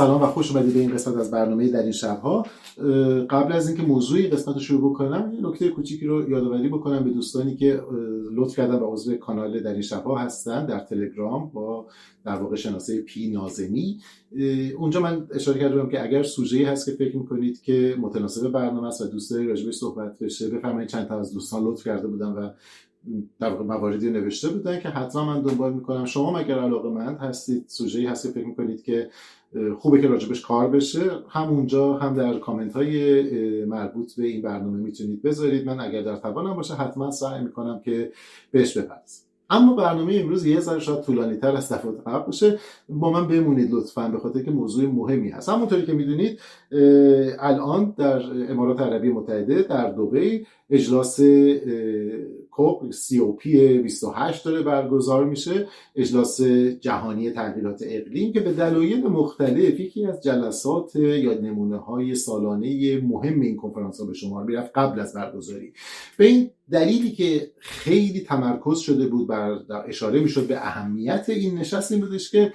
سلام و خوش اومدید به این قسمت از برنامه در این شبها. قبل از اینکه موضوعی قسمت رو شروع بکنم یه نکته کوچیکی رو یادآوری بکنم به دوستانی که لطف کردن به عضو کانال در این شبها هستن در تلگرام با در واقع شناسه پی نازمی. اونجا من اشاره کردم که اگر سوژه‌ای هست که فکر می‌کنید که متناسب برنامه است و دوست دارید راجبش صحبت بشه بفرمایید چند تا از دوستان لطف کرده بودن و در واقع مواردی نوشته بودن که حتما من دنبال می‌کنم. شما مگر علاقه مند هستید سوژه‌ای هست که فکر می‌کنید که خوبه که راجبش کار بشه. همونجا هم در کامنت های مربوط به این برنامه می‌تونید بذارید. من اگر در توانم باشه حتما سعی می‌کنم که بهش بپردازم. اما برنامه امروز یه ذره شاید طولانی تر از دفعات قبل باشه. با من بمونید لطفا به خاطر که موضوع مهمی هست. همونطوری که می‌دونید الان در امارات عربی متحده در دبی اجلاس کوپ سی او پی 28 داره برگزار میشه. اجلاس جهانی تغییرات اقلیم که به دلایل مختلف یکی از جلسات یا نمونه های سالانه مهم این کنفرانس ها به شمار می‌رفت قبل از برگزاری. به این دلیلی که خیلی تمرکز شده بود بر اشاره می‌شد به اهمیت این نشست این بودش که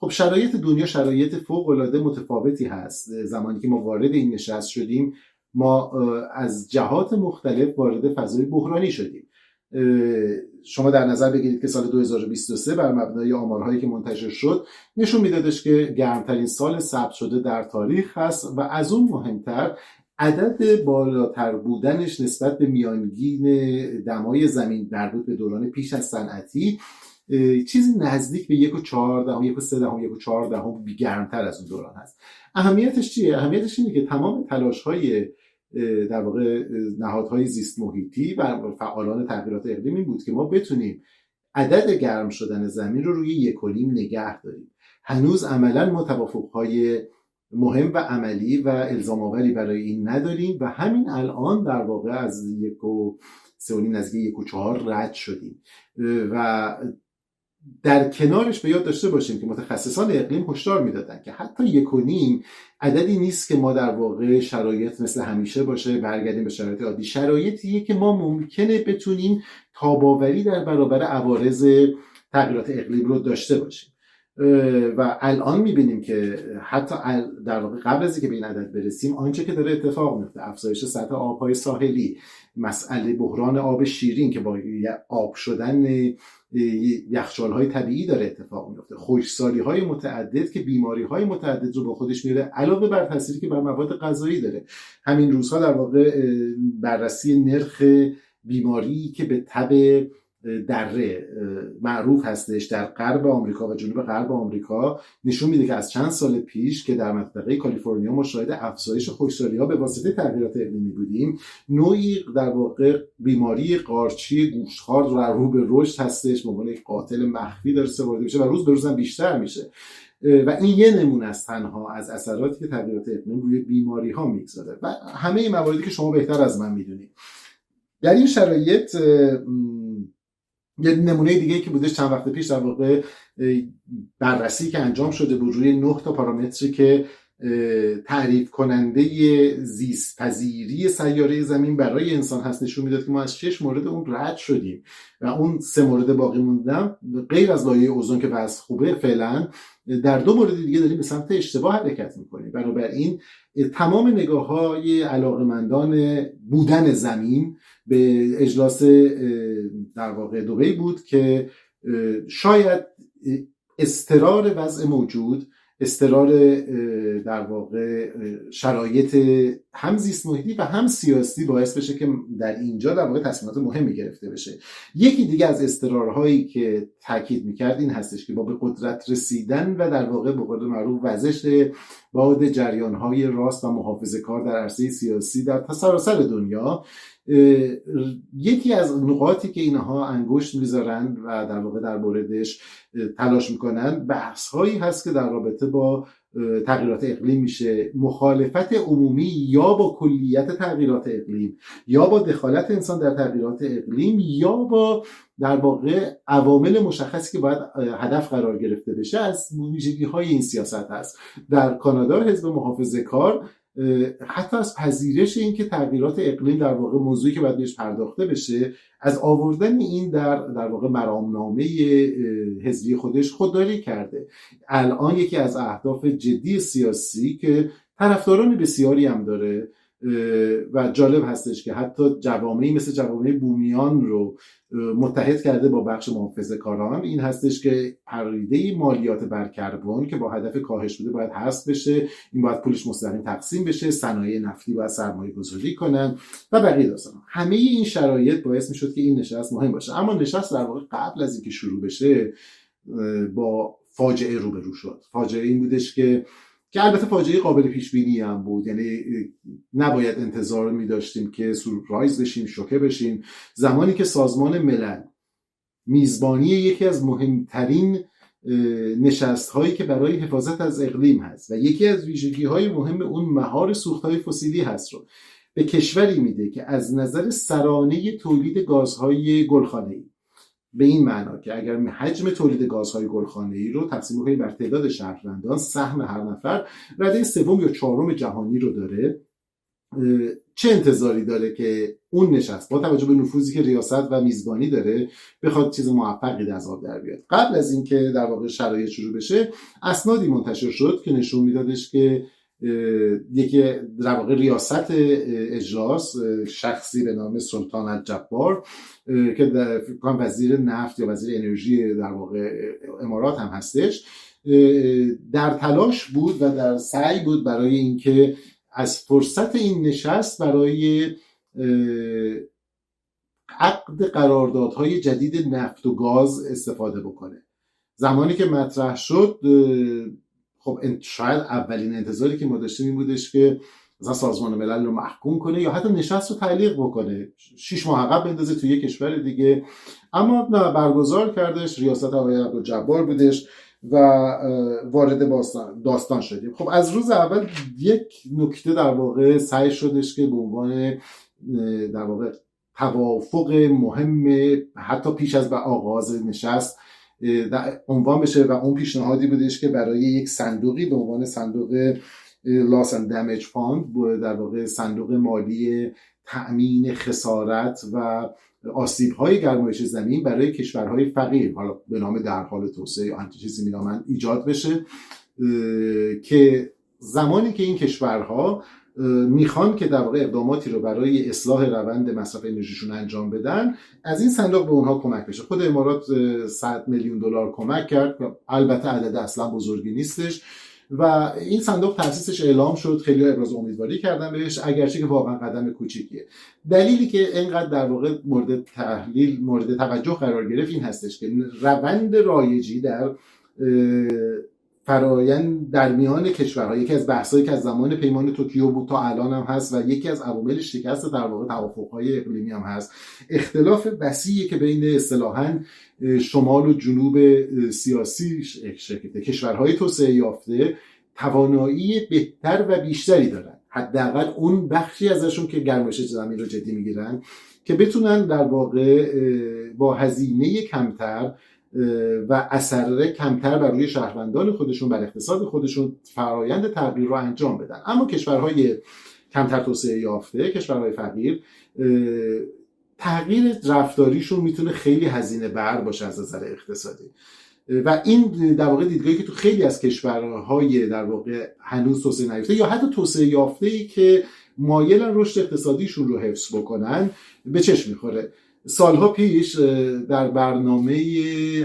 خب شرایط دنیا شرایط فوق العاده متفاوتی هست. زمانی که ما وارد این نشست شدیم ما از جهات مختلف وارد فضای بحرانی شدیم. شما در نظر بگیرید که سال 2023 بر مبنای آمارهایی که منتشر شد نشون میدادش که گرمترین سال ثبت شده در تاریخ هست و از اون مهمتر عدد بالاتر بودنش نسبت به میانگین دمای زمین مربوط به دوران پیش از صنعتی چیزی نزدیک به یک و چهار دهم یک و سه دهم یک و چهار دهم گرمتر از اون دوران هست. اهمیتش چیه؟ اهمیتش اینه که تمام تلاش های در واقع نهادهای زیست محیطی و فعالان تغییرات اقلیمی بود که ما بتونیم عدد گرم شدن زمین رو روی یک نگه داریم. هنوز عملا ما توافقهای مهم و عملی و الزام آوری برای این نداریم و همین الان در واقع از یک و سه و نزدیک یک و چهار رد شدیم. و در کنارش به یاد داشته باشیم که متخصصان اقلیم هشدار می‌دادن که حتی یک و نیم عددی نیست که ما در واقع شرایط مثل همیشه باشه برگردیم به شرایط عادی. شرایطیه که ما ممکنه بتونیم تاباوری در برابر عوارض تغییرات اقلیم رو داشته باشیم. و الان می‌بینیم که حتی در قبل از اینکه به این عدد برسیم آنچه که داره اتفاق میفته افزایش سطح آبهای ساحلی مسئله بحران آب شیرین که با آب شدن یخچال های طبیعی داره اتفاق میفته خشکسالی های متعدد که بیماری های متعدد رو با خودش میاره علاوه بر تاثیری که بر مواد غذایی داره. همین روزها در واقع بررسی نرخ بیماری که به تب دره معروف هستش در غرب آمریکا و جنوب غرب آمریکا. نشون میده که از چند سال پیش که در منطقه کالیفرنیا ما شاهد افزایش خشکسالی ها به واسطه تغییرات اقلیمی بودیم نوعی در واقع بیماری قارچی گوشتخوار و رو به رشد هستش به عنوان قاتل مخفی داره سپرده میشه و روز به روز بیشتر میشه. و این یه نمونه است تنها از اثراتی که تغییرات اقلیم روی بیماری ها می‌گذاره. و همه این مواردی که شما بهتر از من می‌دونید. در این شرایط یه نمونه دیگه که بودش چند وقت پیش در واقع بررسی که انجام شده بود روی تا پارامتری که تعریف کننده زیست پذیری سیاره زمین برای انسان هست نشون می‌داد که ما از شش مورد اون رد شدیم و اون سه مورد باقی موندن غیر از لایه اوزون که وضع خوبه فعلا در دو مورد دیگه داریم به سمت اشتباه حرکت می‌کنیم. بنابراین تمام نگاه های علاقمندان بودن زمین به اجلاس در واقع دوبی بود که شاید استرار وضع موجود استرار در واقع شرایط هم زیست محیطی و هم سیاسی باعث بشه که در اینجا در واقع تصمیمات مهمی گرفته بشه. یکی دیگه از استرارهایی که تاکید می‌کرد این هستش که با به قدرت رسیدن و در واقع به قول معروف وزش باد جریانهای راست و محافظه کار در عرصه سیاسی در سراسر دنیا یکی از نقاطی که اینها انگشت می‌ذارند و در واقع در موردش تلاش می‌کنن بحث هایی هست که در رابطه با تغییرات اقلیم میشه. مخالفت عمومی یا با کلیت تغییرات اقلیم یا با دخالت انسان در تغییرات اقلیم یا با در واقع عوامل مشخصی که باید هدف قرار گرفته بشه از ویژگی های این سیاست هست. در کانادا حزب محافظه کار حتی از پذیرش اینکه تغییرات اقلیم در واقع موضوعی که باید پرداخته بشه از آوردن این در در واقع مرامنامه حزبی خودش خودداری کرده. الان یکی از اهداف جدی سیاسی که طرفداران بسیاری هم داره و جالب هستش که حتی جوامعی مثل جوامع بومیان رو متحد کرده با بخش محافظه کاران. این هستش که پریده مالیات بر کربن که با هدف کاهش بوده باید حذف بشه. این باید پولش مستقیم تقسیم بشه. صنایع نفتی باید سرمایه گذاری کنن و بقیه داستان همه این شرایط باعث می‌شد که این نشست مهم باشه. اما نشست در واقع قبل از اینکه شروع بشه با فاجعه روبرو شد. فاجعه این بودش که که البته فاجعه قابل پیش بینی هم بود. یعنی نباید انتظار می داشتیم که سورپرایز بشیم شوکه بشیم. زمانی که سازمان ملل میزبانی یکی از مهمترین نشست هایی که برای حفاظت از اقلیم هست و یکی از ویژگی های مهم اون مهار سوخت های فسیلی هست رو به کشوری میده که از نظر سرانه تولید گازهای گلخانه ای به این معنا که اگر حجم تولید گازهای گلخانه ای رو تقسیم کنیم بر تعداد شهروندان سهم هر نفر رده سوم یا چهارم جهانی رو داره. چه انتظاری داره که اون نشست؟ با توجه به نفوذی که ریاست و میزبانی داره بخواد چیز موفقی از آب در بیاد. قبل از اینکه در واقع شرایط شروع بشه اسنادی منتشر شد که نشون میدادش که یکی در واقع ریاست اجلاس شخصی به نام سلطان الجبار که در وزیر نفت یا وزیر انرژی در واقع امارات هم هستش. در تلاش بود و در سعی بود برای اینکه از فرصت این نشست برای عقد قراردادهای جدید نفت و گاز استفاده بکنه. زمانی که مطرح شد خب شاید اولین انتظاری که ما داشتیم این بودش که مثلا سازمان ملل رو محکوم کنه یا حتی نشست رو تعلیق بکنه. شیش ماه عقب بندازه توی یک کشور دیگه. اما نه برگزار کردش. ریاست آقای عبدالجبار بودش و وارد داستان شدیم. خب از روز اول یک نکته در واقع سعی شدش که به عنوان در واقع توافق مهم حتی پیش از به آغاز نشست عنوان بشه و اون پیشنهادی بودش که برای یک صندوقی به عنوان صندوق loss and damage fund در واقع صندوق مالی تأمین خسارت و آسیب های گرمایش زمین برای کشورهای فقیر حالا به نام در حال توسعه یا چیزی می‌نامن ایجاد بشه. که زمانی که این کشورها می‌خوان که در واقع اقداماتی رو برای اصلاح روند مصرف انرژیشون انجام بدن از این صندوق به اونها کمک بشه. خود امارات 100 میلیون دلار کمک کرد. البته عدد اصلا بزرگی نیستش. و این صندوق تاسیسش اعلام شد. خیلی ابراز امیدواری کردن بهش اگرچه که واقعا قدم کوچیکیه. دلیلی که اینقدر در واقع مورد تحلیل مورد توجه قرار گرفت این هستش که روند رایجی در فرایند در میان کشورها یکی از بحثایی که از زمان پیمان توکیو بود تا الان هم هست و یکی از عوامل شکست در واقع توافقهای اقلیمی هم هست. اختلاف وسیعی که بین اصطلاحا شمال و جنوب سیاسی کشورهای توسعه یافته توانایی بهتر و بیشتری دارن. حداقل اون بخشی ازشون که گرمایش زمین رو جدی می‌گیرن که بتونن در واقع با هزینه کمتر و اثر کمتر بر روی شهروندان خودشون بر اقتصاد خودشون فرایند تغییر رو انجام بدن. اما کشورهای کمتر توسعه یافته کشورهای فقیر تغییر رفتاریشون می‌تونه خیلی هزینه بر باشه از نظر اقتصادی. و این در واقع دیدگاهی که تو خیلی از کشورهای در واقع هنوز توسعه نیافته یا حتی توسعه یافته ای که مایلن رشد اقتصادیشون رو حفظ بکنن به چشم می‌خوره. سالها پیش در برنامه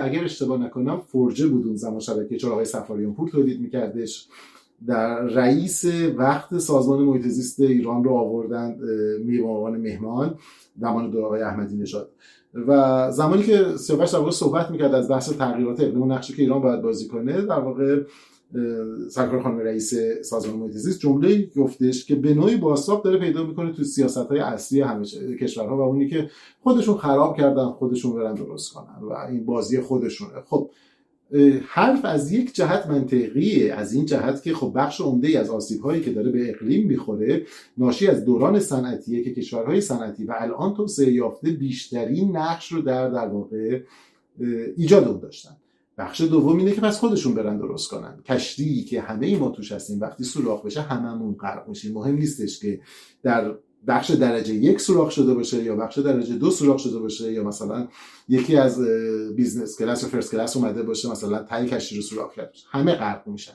اگر اشتباه نکنم فرجه بود اون زمان شبکه چرا آقای سفاریان پور تولید میکردش. در رئیس وقت سازمان محیط زیست ایران رو آوردن می عنوان مهمان زمان دو آقای احمدی نژاد. و زمانی که سیاوش در صحبت می‌کرد از بحث تغییرات اقلیم و نقشی که ایران باید بازی کنه در واقع سرکار خانم رئیس سازمان محیط زیست جمله گفتش که به نوعی باساب داره پیدا می‌کنه تو سیاست های اصلی همه کشورها و اونی که خودشون خراب کردن خودشون برن درست کنن و این بازی خودشونه. خب حرف از یک جهت منطقیه از این جهت که خب بخش عمده از آسیب هایی که داره به اقلیم می‌خوره ناشی از دوران صنعتیه که کشورهای صنعتی و الان توسعه یافته بیشترین نقش رو در در واقع ایجاد اون داشتن. بخش دوم اینه که پس خودشون برن درست کنن. کشتی که همه ما توش هستیم وقتی سوراخ بشه هممون غرق میشیم. مهم نیستش که در بخش درجه یک سوراخ شده باشه یا بخش درجه دو سوراخ شده باشه یا مثلا یکی از business class و first class اومده باشه مثلا ته کشتی رو سوراخ کرد همه غرق میشن.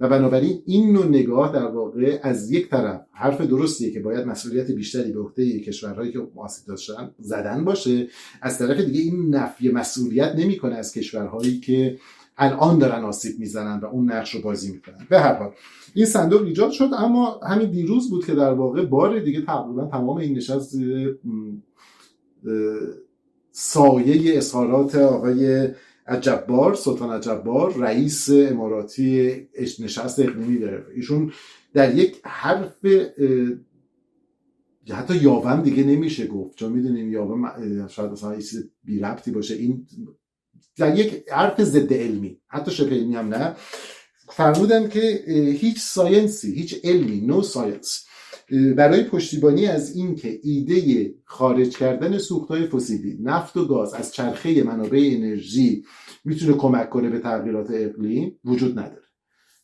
و بنابراین این نوع نگاه در واقع از یک طرف حرف درستیه که باید مسئولیت بیشتری به عهده کشورهایی که آسیب داشتن زدن باشه. از طرف دیگه این نفی مسئولیت نمی‌کنه از کشورهایی که الان دارن آسیب می‌زنن و اون نقش رو بازی می‌کنن. به هر حال این صندوق ایجاد شد اما همین دیروز بود که در واقع بار دیگه تقریبا تمام این نشست سایه اظهارات آقای الجابر سلطان الجابر رئیس اماراتی نشست اقلیمی داره ایشون در یک حرف حتی یاوه هم دیگه نمیشه گفت. چون می‌دونیم یاوه هم شاید مثلا یه چیز بی ربطی باشه. این در یک حرف ضد علمی. حتی شبه علمی هم نه. فرمودن که هیچ science ی هیچ علمی no science برای پشتیبانی از اینکه ایده خارج کردن سوختهای فسیلی نفت و گاز از چرخه منابع انرژی می‌تونه کمک کنه به تغییرات اقلیم وجود نداره.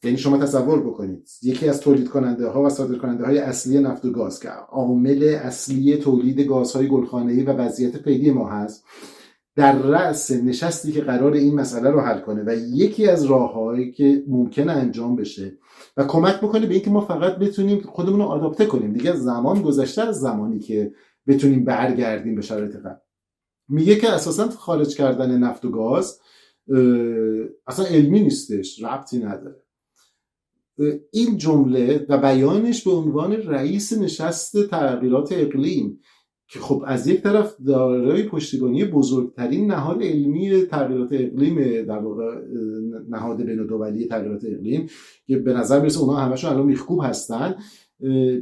یعنی شما تصور بکنید یکی از تولید کننده ها و صادر کننده های اصلی نفت و گاز که عامل اصلی تولید گازهای گلخانه‌ای و وضعیت فعلی ما هست در رأس نشستی که قرار این مسئله رو حل کنه و یکی از راههایی که ممکنه انجام بشه و کمک بکنه به اینکه ما فقط بتونیم خودمون رو آداپته کنیم. دیگه زمان گذشته از زمانی که بتونیم برگردیم به شرایط قبل. میگه که اساسا خارج کردن نفت و گاز اصلا علمی نیستش ربطی نداره. این جمله و بیانش به عنوان رئیس نشست تغییرات اقلیم که خب از یک طرف دارای پشتیبانی بزرگترین نهاد علمی تغییرات اقلیم در واقع نهاد بین تغییرات اقلیم که به نظر می‌رسه اونها همشون الان میخکوب هستن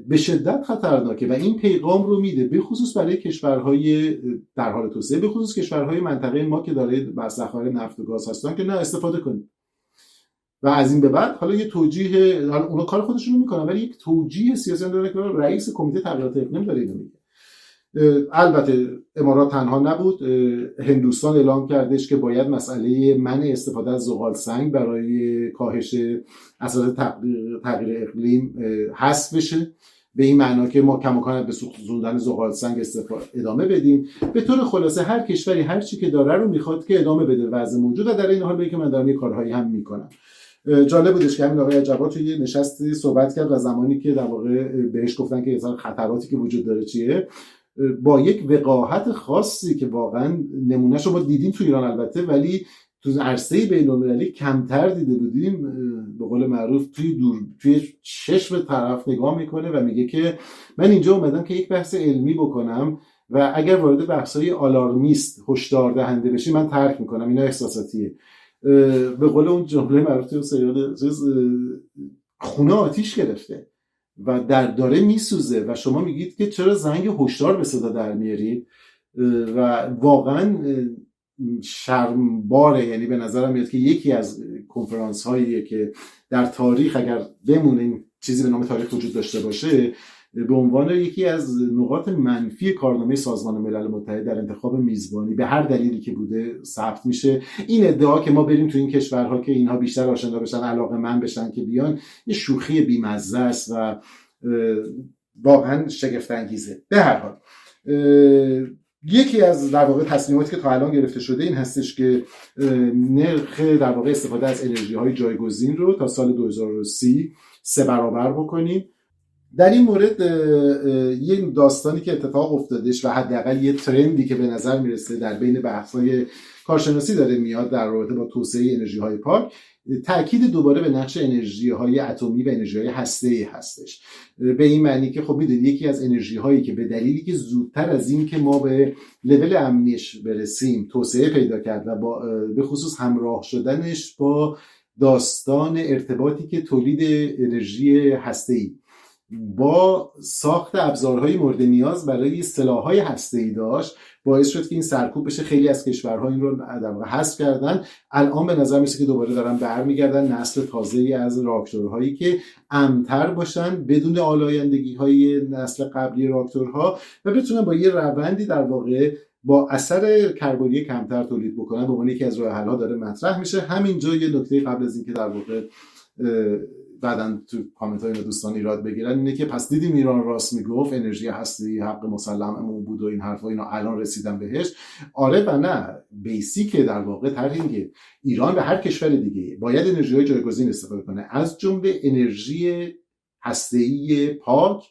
به شدت خطرناکه و این پیغام رو میده به خصوص برای کشورهای در حال توسعه به خصوص کشورهای منطقه ما که داره بر ذخایر نفت و گاز هستن که نه استفاده کنید و از این به بعد حالا یه توجیه حالا اونا کار خودشون رو می‌کنن ولی یک توجیه سیاسی داره که رئیس کمیته تغییرات اقلیم داره اینو میگه. البته امارات تنها نبود. هندوستان اعلام کردش که باید مسئله من استفاده از زغال سنگ برای کاهش اثرات تغییر اقلیم حذف بشه. به این معنا که ما کماکان به سوزوندن زغال سنگ استفاده ادامه بدیم. به طور خلاصه هر کشوری هر چی که داره رو می‌خواد که ادامه بده وضع موجود و در این حال که من دارم کارهایی هم می‌کنم. جالب بودش که همین آقای جواد توی نشستی صحبت کرد و زمانی که در واقع بهش گفتن که خطراتی که وجود داره چیه با یک وقاحت خاصی که واقعا نمونه شما دیدیم تو ایران البته ولی تو عرصه بین کمتر دیده بودیم. به قول معروف توی دور توی چشم طرف نگاه می‌کنه و میگه که من اینجا اومدم که یک بحث علمی بکنم و اگر وارد بحث‌های آلارمیست هشدار دهنده بشی من ترک می‌کنم. اینا احساساتیه. به قول اون جمله معروف توی سریال خونه آتیش گرفته. و در داره میسوزه و شما میگید که چرا زنگ هشدار به صدا در میارید؟ و واقعا شرم باره یعنی به نظرم میاد که یکی از کنفرانس هایی که در تاریخ اگر بمونه چیزی به نام تاریخ وجود داشته باشه به عنوان یکی از نقاط منفی کارنامه سازمان ملل متحد در انتخاب میزبانی به هر دلیلی که بوده ثبت میشه. این ادعا که ما بریم تو این کشورها که اینها بیشتر آشنا بشن علاقه من بشن که بیان یه شوخی بیمزه است و واقعا شگفت انگیزه به هر حال یکی از در واقع تصمیماتی که تا الان گرفته شده این هستش که نرخ در واقع استفاده از انرژی های جایگزین رو تا سال 2030 سه برابر بکنیم. در این مورد یه داستانی که اتفاق افتادش و حداقل یه ترندی که به نظر می‌رسه در بین بحث‌های کارشناسی داره میاد در رابطه با توسعه انرژی های پاک تاکید دوباره به نقش انرژی های اتمی و انرژی های هسته ای هستش به این معنی که خب می‌دونید یکی از انرژی هایی که به دلیلی که زودتر از این که ما به لول امنیش برسیم توسعه پیدا کرد و با به خصوص همراه شدنش با داستان ارتباطی که تولید انرژی هسته ای با ساخت ابزارهای مورد نیاز برای سلاحهای هسته‌ای داشت باعث شد که این سرکوب بشه. خیلی از کشورها این رو در حذف کردن. الان به نظر میسه که دوباره دارن برمیگردن نسل تازه از راکتورهایی که امن‌تر باشن بدون آلایندگی های نسل قبلی راکتورها و بتونن با یه روندی در واقع با اثر کربنی کمتر تولید بکنن. به عنوان یکی از راه داره مطرح میشه. همینجا یه نکته قبل از اینکه در واقع بعدا تو کامنت های دوستان ایراد بگیرن اینه که پس دیدیم ایران راست می‌گفت انرژی هسته‌ای حق مسلممون بود و این حرفا اینا الان رسیدن بهش. آره و نه basic در واقع طرح ایران و هر کشور دیگه باید انرژی های جایگزین استفاده کنه. از جمله انرژی هسته‌ای پاک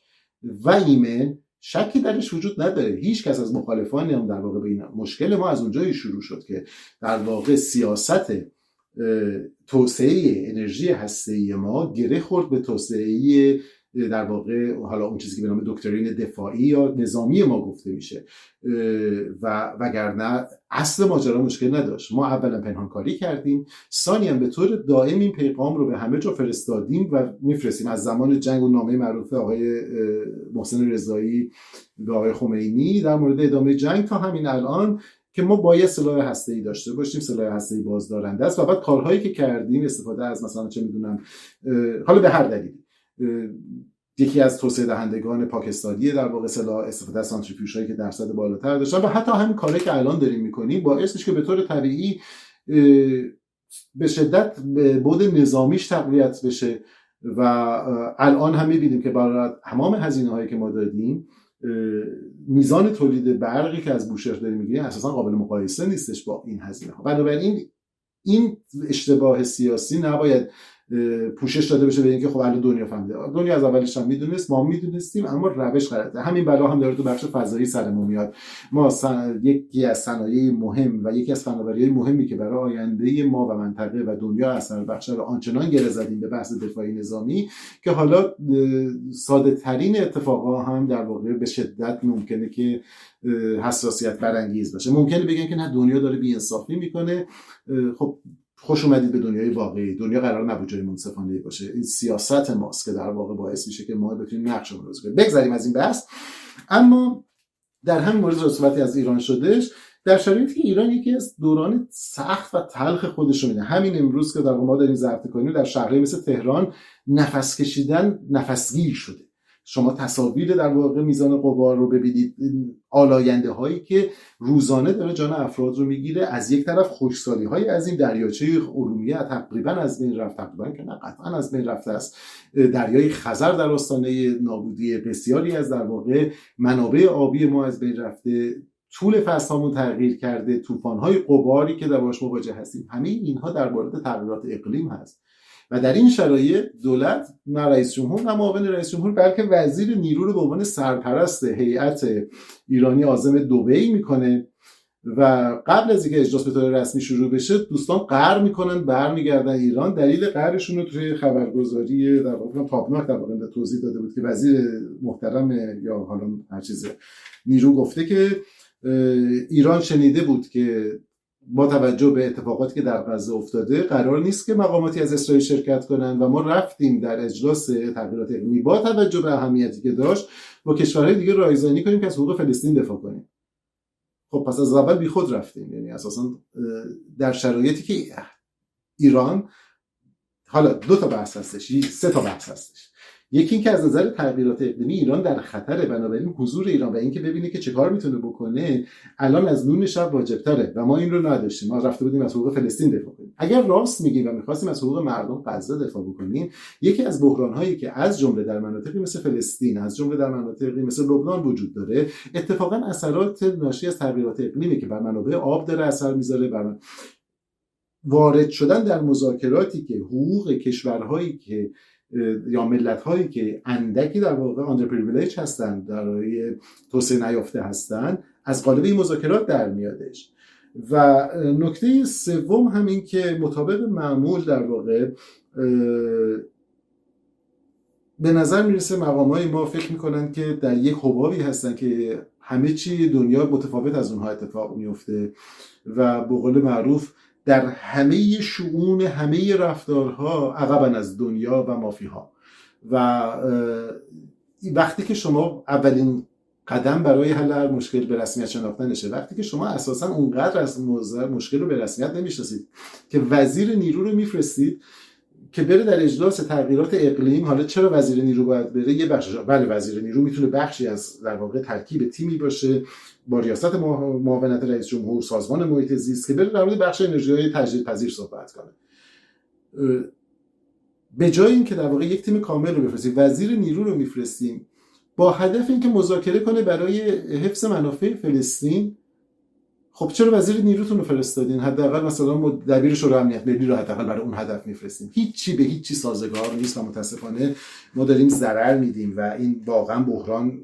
و ایمن شکی درش وجود نداره. هیچ کس از مخالفان هم در واقع به این مشکل ما از اونجایی شروع شد که در واقع سیاست توسعه انرژی هسته ما گره خورد به توسعه در واقع حالا اون چیزی که به نام دکترین دفاعی یا نظامی ما گفته میشه. و وگرنه اصل ماجرا مشکل نداشت. ما اولا پنهانکاری کردیم. ثانی هم به طور دائم این پیغام رو به همه جا فرستادیم و میفرستیم. از زمان جنگ و نامه معروف آقای محسن رضایی به آقای خمینی در مورد ادامه جنگ تا همین الان. که ما باید سلاح هسته ای داشته باشیم سلاح هسته ای بازدارنده است و بعد کارهایی که کردیم استفاده از مثلا چه می‌دونم حالا به هر دلیلی یکی از توسعه دهندگان پاکستانی در واقع سلاح استفاده از سانتریفیوژ هایی که درصد بالاتر داشتن و حتی همین کاری که الان داریم می‌کنیم باعث میشه که به طور طبیعی به شدت بود نظامیش تقویت بشه و الان هم می‌بینیم که برای تمام هزینه هایی که ما دادیم میزان تولید برقی که از بوشهر داریم می‌گیریم اساسا قابل مقایسه نیستش با این هزینه ها بنابراین این اشتباه سیاسی نباید پوشش داده بشه به اینکه خب دنیا فهمیده. دنیا از اولش هم می‌دونست ما می‌دونستیم اما روش غلطه همین بلا هم داره تو بخش فضایی سرمون میاد. ما یکی از صنایع مهم و یکی از فناوری مهمی که برای آینده ما و منطقه و دنیا اثر بخش رو آنچنان گره زدیم به بحث دفاعی نظامی که حالا ساده ترین اتفاقا هم در واقع به شدت ممکنه که حساسیت برانگیز باشه. ممکنه بگن که نه دنیا داره بی‌انصافی می‌کنه. خب خوش اومدید به دنیای واقعی. دنیا قرار نبود جای منصفانه باشه. این سیاست ماست که در واقع باعث میشه که ما بتونیم نقش رو کنیم بگذاریم از این بحث. اما در همین مورد صحبتی از ایران شدش در شرایطی که ایران یکی از دوران سخت و تلخ خودش میده. همین امروز که در ما داریم ضبط کنیم در شهرهای مثل تهران نفس کشیدن نفسگیر شده. شما تصاویر در واقع میزان قبار رو ببینید آلاینده هایی که روزانه داره جان افراد رو می‌گیره. از یک طرف خوشسالی های از این دریاچه ارومیه تقریبا از بین رفت. تقریبا که نه قطعا از بین رفته است. دریای خزر در آستانه نابودی بسیاری از در واقع منابع آبی ما از بین رفته. طول فصل تغییر کرده. طوفان های قباری که در باش مواجه هستیم. همه اینها در مورد تغییرات اقلیم هست. و در این شرایط دولت نه رئیس جمهور نه معاون رئیس جمهور بلکه وزیر نیرو رو به عنوان سرپرست هیئت ایرانی عازم دبی می‌کنه. و قبل از اینکه اجلاس به طور رسمی شروع بشه دوستان قهر می‌کنن برمیگردن ایران. دلیل قهرشون رو توی خبرگزاری در واقع تابناک در واقع توضیح داده بود که وزیر محترم یا حالا هر چیز نیرو گفته که ایران شنیده بود که با توجه به اتفاقاتی که در غزه افتاده قرار نیست که مقاماتی از اسرائیل شرکت کنند و ما رفتیم در اجلاس تغییرات اقلیمی. با توجه به اهمیتی که داشت با کشورهای دیگه رایزنی کنیم که از حقوق فلسطین دفاع کنیم. خب پس از اول بیخود رفتیم. یعنی اساسا در شرایطی که ایران حالا دو تا بحث هستش سه تا بحث هستش. یکی اینکه از نظر تغییرات اقلیمی ایران در خطره بنابراین حضور ایران و اینکه ببینه که چه کار می‌تونه بکنه الان از نون شب واجبتره و ما این رو نداشتیم. ما رفته بودیم از حقوق فلسطین دفاع کنیم. اگر راست میگیم و می‌خواستیم از حقوق مردم غزه دفاع بکنیم یکی از بحران هایی که از جمله در مناطقی مثل فلسطین از جمله در مناطقی مثل لبنان وجود داره اتفاقا اثرات ناشی از تغییرات اقلیمی که بر منابع آب داره اثر می‌ذاره بر وارد شدن در مذاکراتی که حقوق کشورهایی که یا ملت هایی که اندکی در واقع آندر پریویلیج هستن در توسعه نیافته هستند از قالب این مذاکرات در میادش. و نکته سوم همین که مطابق معمول در واقع به نظر می‌رسه مقام های ما فکر می‌کنن که در یک حبابی هستن که همه چی دنیا متفاوت از اونها اتفاق میفته و به قول معروف در همه شعون همه رفتارها عقبا از دنیا و مافیها و وقتی که شما اولین قدم برای حل هر مشکل به رسمیت شناخته نشه وقتی که شما اساسا اونقدر از مشکل رو به رسمیت نمی‌شناسید که وزیر نیرو رو میفرستید که بره در اجلاس تغییرات اقلیم حالا چرا وزیر نیرو باید بره؟ یه بخش بله وزیر نیرو می‌تونه بخشی از در واقع ترکیب تیمی باشه با ریاست معاونت رئیس جمهور سازمان محیط زیست که بره در مورد بخش انرژی های تجدید پذیر صحبت کنه. به جای اینکه در واقع یک تیم کامل رو بفرستیم وزیر نیرو رو میفرستیم با هدف اینکه مذاکره کنه برای حفظ منافع فلسطین خب چرا وزیر نیروتون رو فرستادین؟ حداقل مثلا دبیر شورای امنیت ملی رو حداقل برای اون هدف میفرستیم. هیچی به هیچی سازگار نیست و متاسفانه ما داریم ضرر میدیم و این واقعا بحران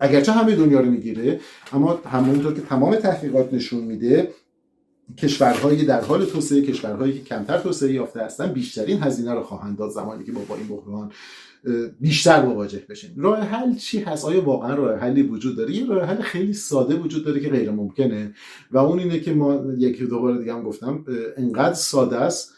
اگرچه همه دنیا رو می‌گیره اما همونطور که تمام تحقیقات نشون میده کشورهایی در حال توسعه کشورهایی که کمتر توسعه یافته هستن بیشترین هزینه رو خواهند داد زمانی که ما با این بحران بیشتر مواجه بشیم. راه حل چی هست؟ آیا واقعا راه حلی وجود داره؟ یه راه حل خیلی ساده وجود داره که غیر ممکنه. و اون اینه که ما یکی دوباره دیگه هم گفتم انقدر ساده است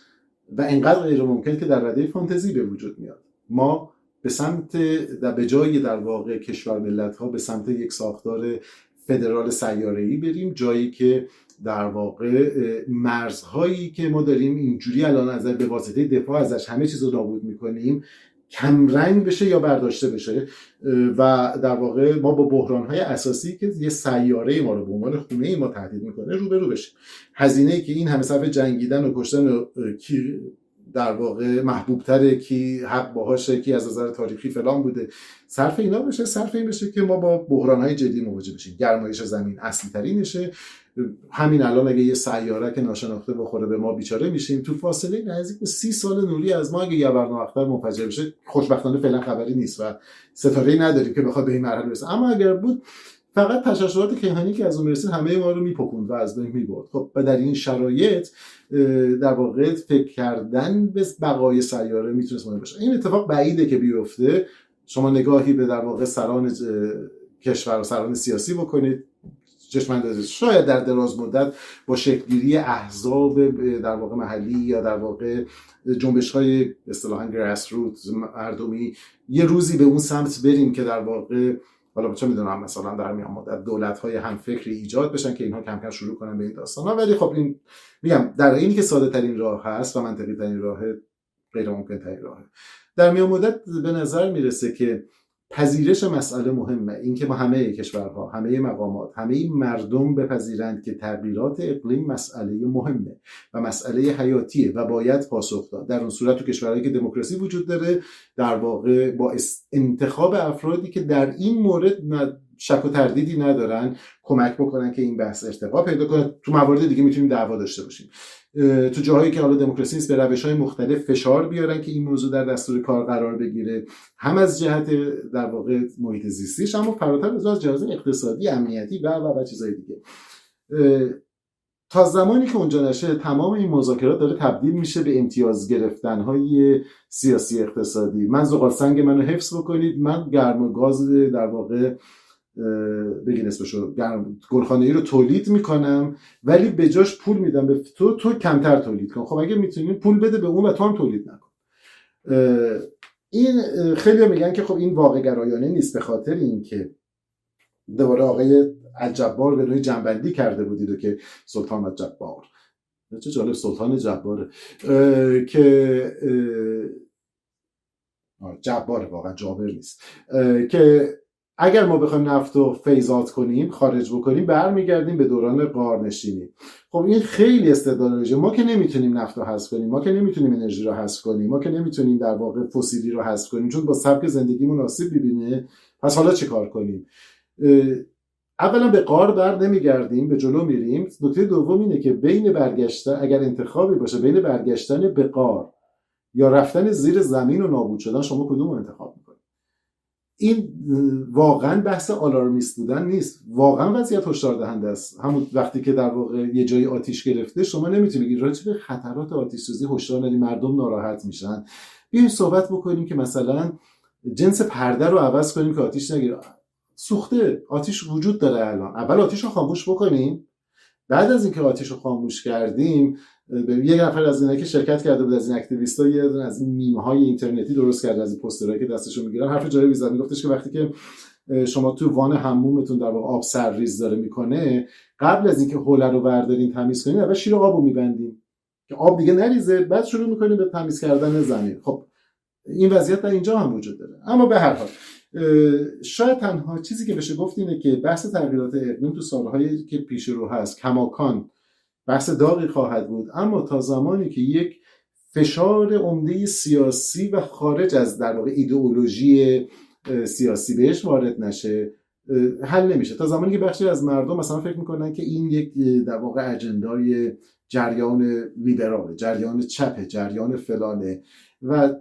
و انقدر غیر ممکن که در رده فانتزی به وجود میاد. ما به سمت در به جای در واقع کشور ملت ها به سمت یک ساختار فدرال سیاره ای بریم جایی که در واقع مرزهایی که ما داریم اینجوری الان از به واسطه دفاع ازش همه چیز رو نابود می‌کنیم کمرنگ بشه یا برداشته بشه و در واقع ما با بحران های اساسی که یه سیاره ما رو به عنوان خونه ای ما تهدید می‌کنه رو به رو بشه هزینه که این همه صرف جنگیدن و کشتن کی در واقع محبوب تره کی حق باهاشه کی از نظر تاریخی فلان بوده. صرف اینا بشه صرف این بشه که ما با بحران های جدی مواجه بشیم. گرمایش زمین اصلی ترینشه همین الان اگه یه سیاره که ناشناخته بخوره به ما بیچاره میشیم. تو فاصله نزدیک به سی سال نوری از ما اگه یه برنامه منفجر بشه خوشبختانه فعلا خبری نیست و ستاره نداریم که بخواد به این مرحله برسه. اما اگر بود فقط تشعشعات کیهانی که از اون می‌رسید همه ما رو میپکوند و از بین می‌برد. خب و در این شرایط در واقع فکر کردن به بقای سیاره می‌تونست مهم باشه. این اتفاق بعیده که بیفته. شما نگاهی به در واقع سران کشور و سران سیاسی بکنید. چشم شاید در دراز مدت با شکلگیری احزاب در واقع محلی یا در واقع جنبش های اصطلاحا گراس روت مردمی یه روزی به اون سمت بریم که در واقع حالا چه می‌دونم مثلا در میان مدت دولت های هم فکری ایجاد بشن که اینها کم کم شروع کنن به این داستان ولی خب این میگم در اینی که ساده ترین راه هست و منطقی ترین راه غیر ممکن ترین راهه. در میان مدت به نظر می‌رسه که پذیرش مسئله مهمه. اینکه ما همه کشورها همه مقامات همه مردم بپذیرند که تغییرات اقلیم مسئله مهمه و مسئله حیاتیه و باید پاسخ داد. در اون صورت تو کشورهایی که دموکراسی وجود داره در واقع با انتخاب افرادی که در این مورد شک و تردیدی ندارن کمک بکنن که این بحث ارتقا پیدا کنه. تو موارد دیگه می‌تونیم دعوا داشته باشیم. تو جاهایی که حالا دموکراسی به روش های مختلف فشار بیارن که این موضوع در دستور کار قرار بگیره. هم از جهت در واقع محیط زیستیش اما فراتر از جهاز اقتصادی امنیتی و و و چیزهای دیگه. تا زمانی که اونجا نشه تمام این مذاکرات داره تبدیل میشه به امتیاز گرفتن های سیاسی اقتصادی. من زغال سنگ منو حفظ بکنید. من گرم و گاز در واقع بگین اسمشو. گلخانه ای رو تولید می‌کنم ولی به جاش پول میدم. به تو تو کمتر تولید کن. خب اگه می‌تونی پول بده به اون و تو هم تولید نکن. این خیلی میگن که خب این واقع گرایانه نیست به خاطر اینکه دوباره آقای الجبار به نوعی جنبندی کرده بودید و که سلطان الجبار چه جالب سلطان جباره. که جبار واقعا جابر نیست. که اگر ما بخوایم نفت رو فیزات کنیم خارج بکنیم برمیگردیم به دوران قارنشینی خب این خیلی استدلال ما که نمی‌تونیم نفت رو حذف کنیم ما که نمی‌تونیم انرژی رو حذف کنیم ما که نمی‌تونیم در واقع فسیلی رو حذف کنیم چون با سبک زندگی مناسب ببینه پس حالا چه کار کنیم؟ اولا به قار بر نمیگردیم به جلو میریم. نکته دوم اینه که بین برگشتن اگر انتخابی باشه بین برگشتن به قار یا رفتن زیر زمین و نابود شدن شما کدوم انتخاب این واقعا بحث آلارمیست بودن نیست. واقعا وضعیت هشدار دهنده است. همون وقتی که در واقع یه جایی آتیش گرفته شما نمی‌تونید بگید راجع به خطرات آتیش سوزی هشدار ندید مردم ناراحت میشن. بیایم صحبت بکنیم که مثلا جنس پرده رو عوض کنیم که آتیش نگیره. سوخته آتیش وجود داره الان. اول آتیش رو خاموش بکنیم. بعد از اینکه آتیش رو خاموش کردیم یه نفر از اینا که شرکت کرده بود از این اکتیویستا یه از این میم های اینترنتی درست کرده از این پسترهایی که دستشون می‌گیرن. حرف جالبی زد. میگفتش که وقتی که شما تو وان حمومتون در واقع آب سرریز داره می‌کنه قبل از اینکه حوله رو بردارین تمیز کنین اول شیر آبو میبندیم که آب دیگه نریزه بعد شروع می‌کنیم به تمیز کردن زمین. خب این وضعیت در اینجا هم وجود داره. اما به هر حال شاید تنها چیزی که بشه گفت اینه که بحث تغییرات اقلیم تو سالهایی که پیش رو هست کماکان بحث داغی خواهد بود. اما تا زمانی که یک فشار عمده سیاسی و خارج از در واقع ایدئولوژی سیاسی بهش وارد نشه حل نمیشه. تا زمانی که بخشی از مردم مثلا فکر می‌کنن که این یک در واقع اجندای جریان لیبرال جریان چپه جریان فلانه و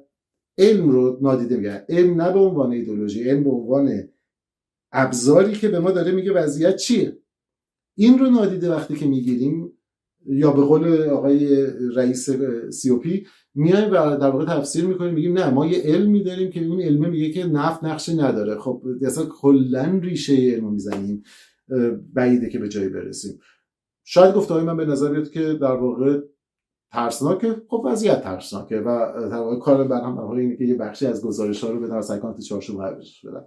علم رو نادیده میگن علم نه به عنوان ایدولوژی علم به عنوان ابزاری که به ما داره میگه وضعیت چیه. این رو نادیده وقتی که می‌گیریم یا به قول آقای رئیس سی او پی میایم و در واقع تفسیر می‌کنیم میگیم نه ما یه علمی داریم که اون علمه میگه که نفت نقشه نداره. خب اصلا کلا ریشه علم می‌زنیم بعیده که به جایی برسیم. شاید گفته من به نظر بیاد که در واقع ترسناکه خب وضعیت ترسناکه و کار هم اینه که یه بخشی از گزارش ها رو بدم از اکانت قبلش بدم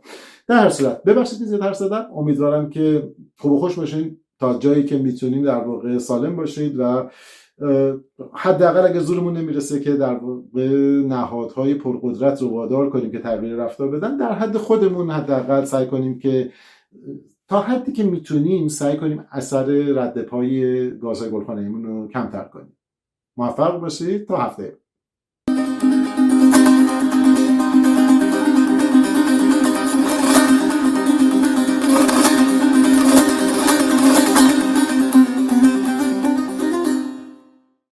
در هر صورت ببخشید که زیاد حرف امیدوارم که خوب خوش باشین. تا جایی که می‌تونیم در واقع سالم باشید و حداقل اگه زورمون نمی‌رسه که در واقع نهادهای پرقدرت رو وادار کنیم که تغییر رفتار بدن در حد خودمون حداقل سعی کنیم که تا حدی که می‌تونیم سعی کنیم اثر رد پای گازهای گلخانه‌ایمون رو کمتر کنیم. موفق باشید تا هفته